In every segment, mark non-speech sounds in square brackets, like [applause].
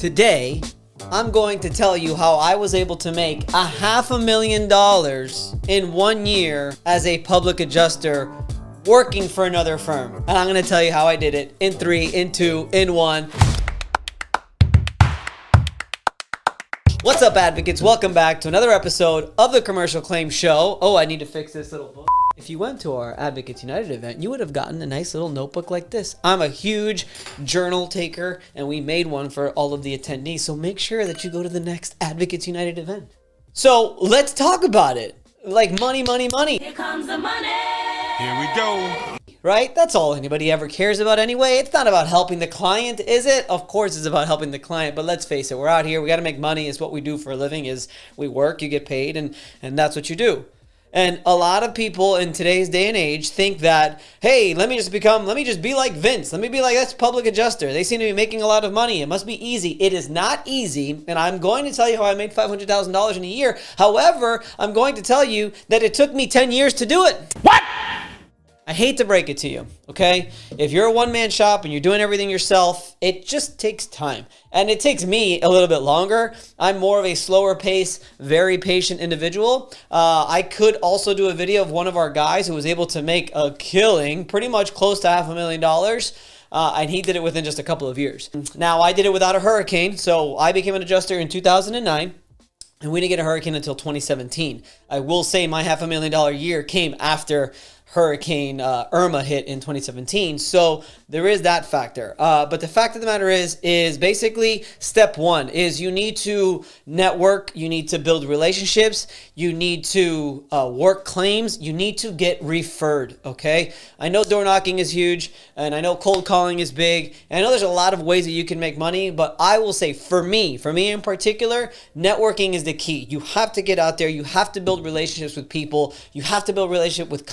Today, I'm going to tell you how I was able to make a half a million dollars in one year as a public adjuster working for another firm. And I'm going to tell you how I did it in three, in two, in one. What's up, advocates? Welcome back to another episode of the Commercial Claim Show. Oh, I need to fix this little book. If you went to our Advocates United event, you would have gotten a nice little notebook like this. I'm a huge journal taker, and we made one for all of the attendees. So make sure that you go to the next Advocates United event. So let's talk about it. Like money, money, money. Here comes the money. Here we go. right? That's all anybody ever cares about anyway. It's not about helping the client, is it? Of course it's about helping the client, but let's face it, we're out here, we got to make money. It's what we do for a living is we work, you get paid and and that's what you do. And a lot of people in today's day and age think that, hey, let me just become, let me just be like Vince. Let me be like that's public adjuster. They seem to be making a lot of money. It must be easy. It is not easy. And I'm going to tell you how I made $500,000 in a year. However, I'm going to tell you that it took me 10 years to do it. What? I hate to break it to you, okay? If you're a one man shop and you're doing everything yourself, it just takes time. And it takes me a little bit longer. I'm more of a slower pace, very patient individual. Uh, I could also do a video of one of our guys who was able to make a killing, pretty much close to half a million dollars. Uh, and he did it within just a couple of years. Now, I did it without a hurricane. So I became an adjuster in 2009 and we didn't get a hurricane until 2017. I will say my half a million dollar year came after Hurricane uh, Irma hit in 2017. So there is that factor. Uh, but the fact of the matter is, is basically step one is you need to network, you need to build relationships, you need to uh, work claims, you need to get referred. Okay, I know door knocking is huge, and I know cold calling is big, and I know there's a lot of ways that you can make money. But I will say, for me, for me in particular, networking is the key. You have to get out there. You have to build relationships with people. You have to build relationship with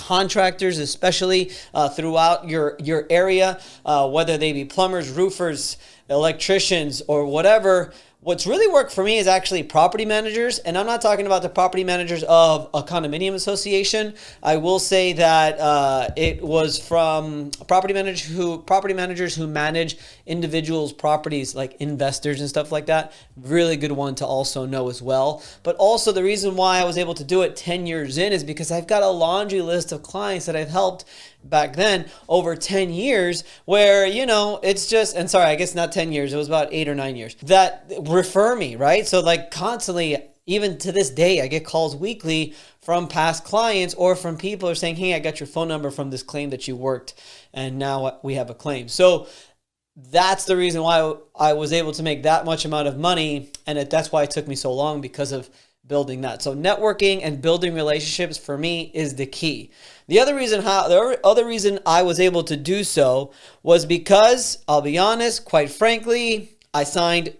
contractors, especially uh, throughout your your area uh, whether they be plumbers, roofers, electricians, or whatever. What's really worked for me is actually property managers, and I'm not talking about the property managers of a condominium association. I will say that uh, it was from property managers who property managers who manage individuals' properties, like investors and stuff like that. Really good one to also know as well. But also the reason why I was able to do it 10 years in is because I've got a laundry list of clients that I've helped back then over 10 years where you know it's just and sorry i guess not 10 years it was about eight or nine years that refer me right so like constantly even to this day i get calls weekly from past clients or from people are saying hey i got your phone number from this claim that you worked and now we have a claim so that's the reason why i was able to make that much amount of money and it, that's why it took me so long because of building that. So networking and building relationships for me is the key. The other reason how the other reason I was able to do so was because I'll be honest, quite frankly, I signed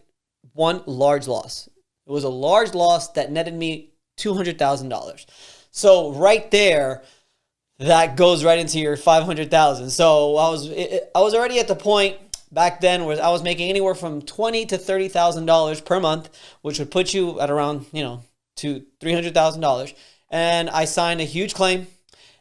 one large loss. It was a large loss that netted me $200,000. So right there that goes right into your 500,000. So I was I was already at the point back then where I was making anywhere from twenty to thirty thousand dollars per month, which would put you at around you know to $300,000. And I signed a huge claim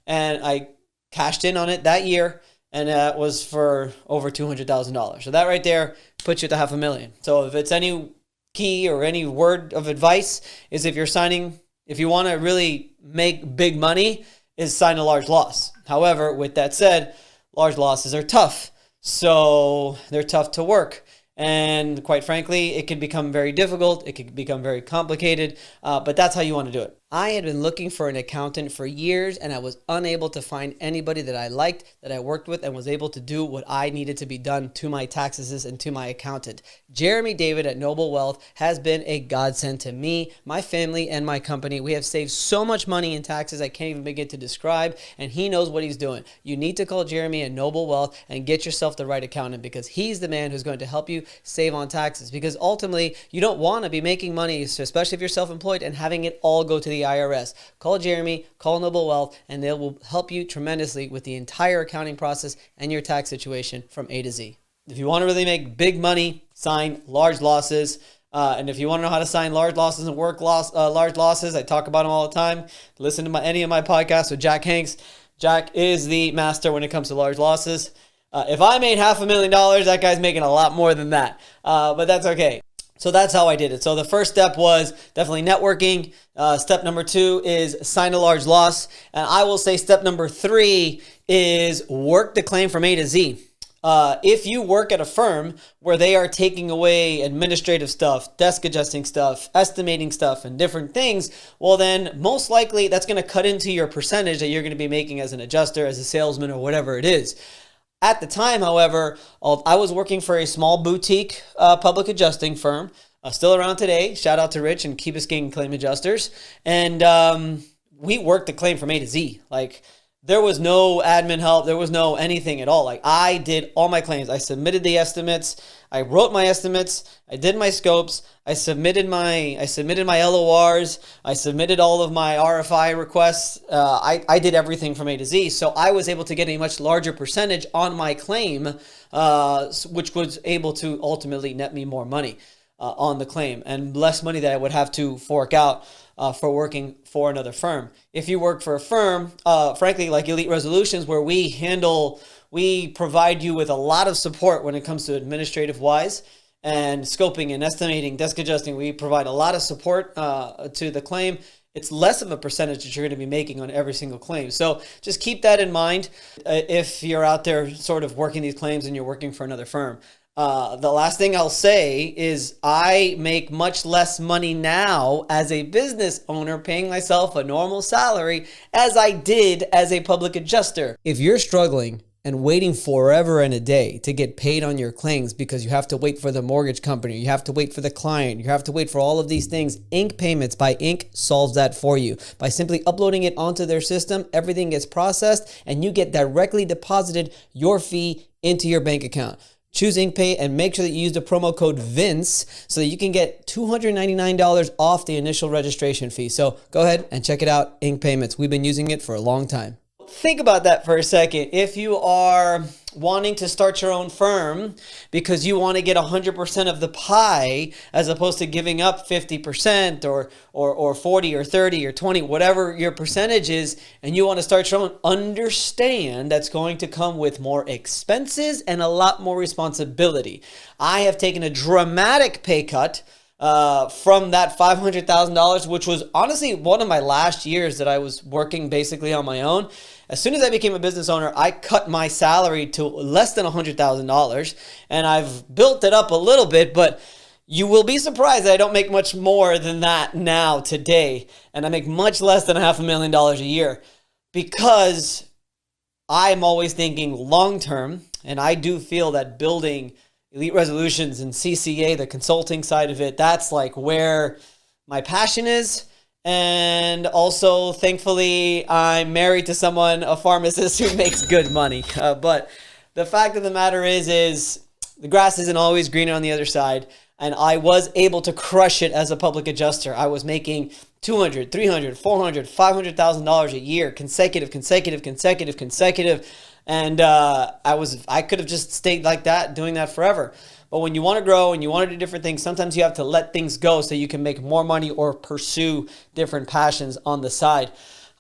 and I cashed in on it that year. And that was for over $200,000. So that right there puts you at the half a million. So if it's any key or any word of advice is if you're signing, if you want to really make big money, is sign a large loss. However, with that said, large losses are tough. So they're tough to work. And quite frankly, it can become very difficult. It can become very complicated, uh, but that's how you want to do it. I had been looking for an accountant for years and I was unable to find anybody that I liked, that I worked with, and was able to do what I needed to be done to my taxes and to my accountant. Jeremy David at Noble Wealth has been a godsend to me, my family, and my company. We have saved so much money in taxes I can't even begin to describe, and he knows what he's doing. You need to call Jeremy at Noble Wealth and get yourself the right accountant because he's the man who's going to help you save on taxes. Because ultimately, you don't want to be making money, especially if you're self employed, and having it all go to the the IRS. Call Jeremy, call Noble Wealth, and they will help you tremendously with the entire accounting process and your tax situation from A to Z. If you want to really make big money, sign large losses. Uh, and if you want to know how to sign large losses and work loss, uh, large losses, I talk about them all the time. Listen to my, any of my podcasts with Jack Hanks. Jack is the master when it comes to large losses. Uh, if I made half a million dollars, that guy's making a lot more than that. Uh, but that's okay. So that's how I did it. So the first step was definitely networking. Uh, step number two is sign a large loss. And I will say step number three is work the claim from A to Z. Uh, if you work at a firm where they are taking away administrative stuff, desk adjusting stuff, estimating stuff, and different things, well, then most likely that's going to cut into your percentage that you're going to be making as an adjuster, as a salesman, or whatever it is. At the time, however, I was working for a small boutique uh, public adjusting firm, uh, still around today. Shout out to Rich and Key Biscayne Claim Adjusters. And um, we worked the claim from A to Z. Like, there was no admin help. There was no anything at all. Like I did all my claims. I submitted the estimates. I wrote my estimates. I did my scopes. I submitted my I submitted my LORs. I submitted all of my RFI requests. Uh, I I did everything from A to Z. So I was able to get a much larger percentage on my claim, uh, which was able to ultimately net me more money uh, on the claim and less money that I would have to fork out uh, for working for another firm. If you work for a firm, uh, frankly, like Elite Resolutions, where we handle, we provide you with a lot of support when it comes to administrative wise and scoping and estimating, desk adjusting. We provide a lot of support uh, to the claim. It's less of a percentage that you're going to be making on every single claim. So just keep that in mind uh, if you're out there sort of working these claims and you're working for another firm. Uh, the last thing I'll say is I make much less money now as a business owner paying myself a normal salary as I did as a public adjuster. If you're struggling and waiting forever and a day to get paid on your claims because you have to wait for the mortgage company, you have to wait for the client, you have to wait for all of these things, Ink Payments by Ink solves that for you. By simply uploading it onto their system, everything gets processed and you get directly deposited your fee into your bank account choose InkPay, and make sure that you use the promo code VINCE so that you can get $299 off the initial registration fee. So go ahead and check it out, Ink Payments. We've been using it for a long time think about that for a second. If you are wanting to start your own firm because you want to get 100% of the pie as opposed to giving up 50% or, or, or 40 or 30 or 20, whatever your percentage is, and you want to start your own, understand that's going to come with more expenses and a lot more responsibility. I have taken a dramatic pay cut uh, from that $500,000, which was honestly one of my last years that I was working basically on my own. As soon as I became a business owner, I cut my salary to less than $100,000 and I've built it up a little bit, but you will be surprised that I don't make much more than that now today. And I make much less than a half a million dollars a year because I'm always thinking long term. And I do feel that building elite resolutions and CCA, the consulting side of it, that's like where my passion is. And also, thankfully, I'm married to someone, a pharmacist who [laughs] makes good money. Uh, but the fact of the matter is, is the grass isn't always greener on the other side. And I was able to crush it as a public adjuster. I was making 200, 300, 400, $500,000 a year, consecutive, consecutive, consecutive, consecutive and uh, I was I could have just stayed like that, doing that forever. But when you want to grow and you want to do different things, sometimes you have to let things go so you can make more money or pursue different passions on the side.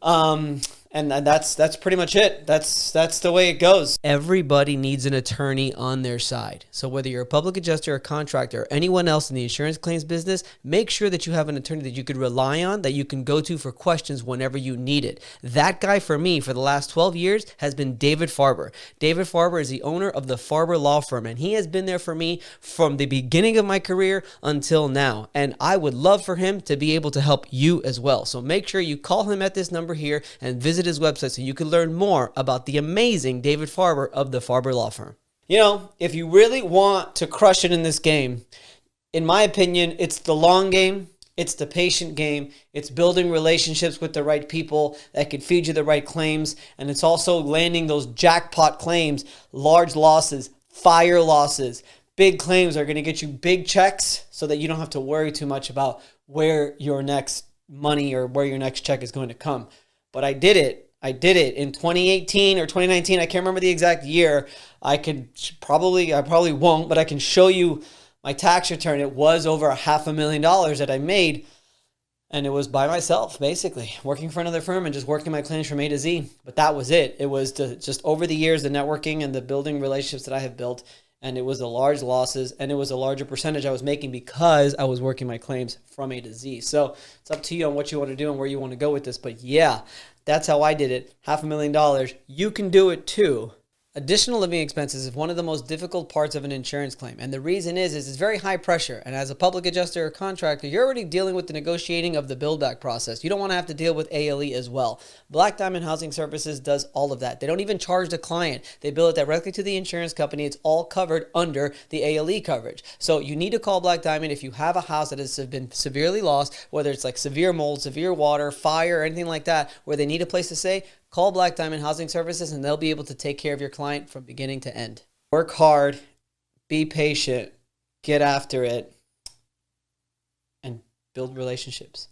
Um, and that's that's pretty much it. That's that's the way it goes. Everybody needs an attorney on their side. So whether you're a public adjuster, a contractor, or anyone else in the insurance claims business, make sure that you have an attorney that you could rely on, that you can go to for questions whenever you need it. That guy for me for the last 12 years has been David Farber. David Farber is the owner of the Farber Law Firm, and he has been there for me from the beginning of my career until now. And I would love for him to be able to help you as well. So make sure you call him at this number here and visit his website so you can learn more about the amazing David Farber of the Farber Law Firm. You know, if you really want to crush it in this game, in my opinion, it's the long game. It's the patient game. It's building relationships with the right people that can feed you the right claims. And it's also landing those jackpot claims, large losses, fire losses. Big claims are going to get you big checks so that you don't have to worry too much about where your next money or where your next check is going to come. But I did it I did it in 2018 or 2019. I can't remember the exact year. I could probably, I probably won't, but I can show you my tax return. It was over a half a million dollars that I made. And it was by myself, basically, working for another firm and just working my claims from A to Z. But that was it. It was to, just over the years, the networking and the building relationships that I have built. And it was a large losses and it was a larger percentage I was making because I was working my claims from A to Z. So it's up to you on what you want to do and where you want to go with this. But yeah, that's how I did it. Half a million dollars. You can do it too. Additional living expenses is one of the most difficult parts of an insurance claim. And the reason is, is it's very high pressure. And as a public adjuster or contractor, you're already dealing with the negotiating of the build back process. You don't want to have to deal with ALE as well. Black Diamond Housing Services does all of that. They don't even charge the client. They bill it directly to the insurance company. It's all covered under the ALE coverage. So you need to call Black Diamond if you have a house that has been severely lost, whether it's like severe mold, severe water, fire, anything like that, where they need a place to stay Call Black Diamond Housing Services and they'll be able to take care of your client from beginning to end. Work hard, be patient, get after it, and build relationships.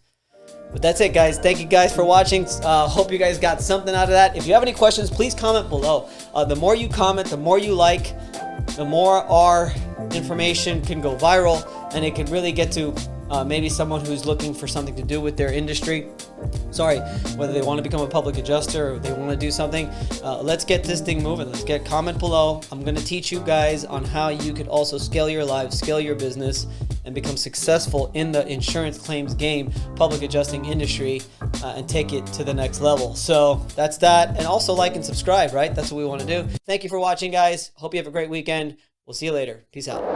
But that's it, guys. Thank you guys for watching. Uh, hope you guys got something out of that. If you have any questions, please comment below. Uh, the more you comment, the more you like, the more our information can go viral and it can really get to uh, maybe someone who's looking for something to do with their industry. Sorry, whether they want to become a public adjuster or they want to do something. Uh, let's get this thing moving. Let's get comment below. I'm going to teach you guys on how you could also scale your life, scale your business, and become successful in the insurance claims game, public adjusting industry, uh, and take it to the next level. So that's that. And also like and subscribe, right? That's what we want to do. Thank you for watching, guys. Hope you have a great weekend. We'll see you later. Peace out.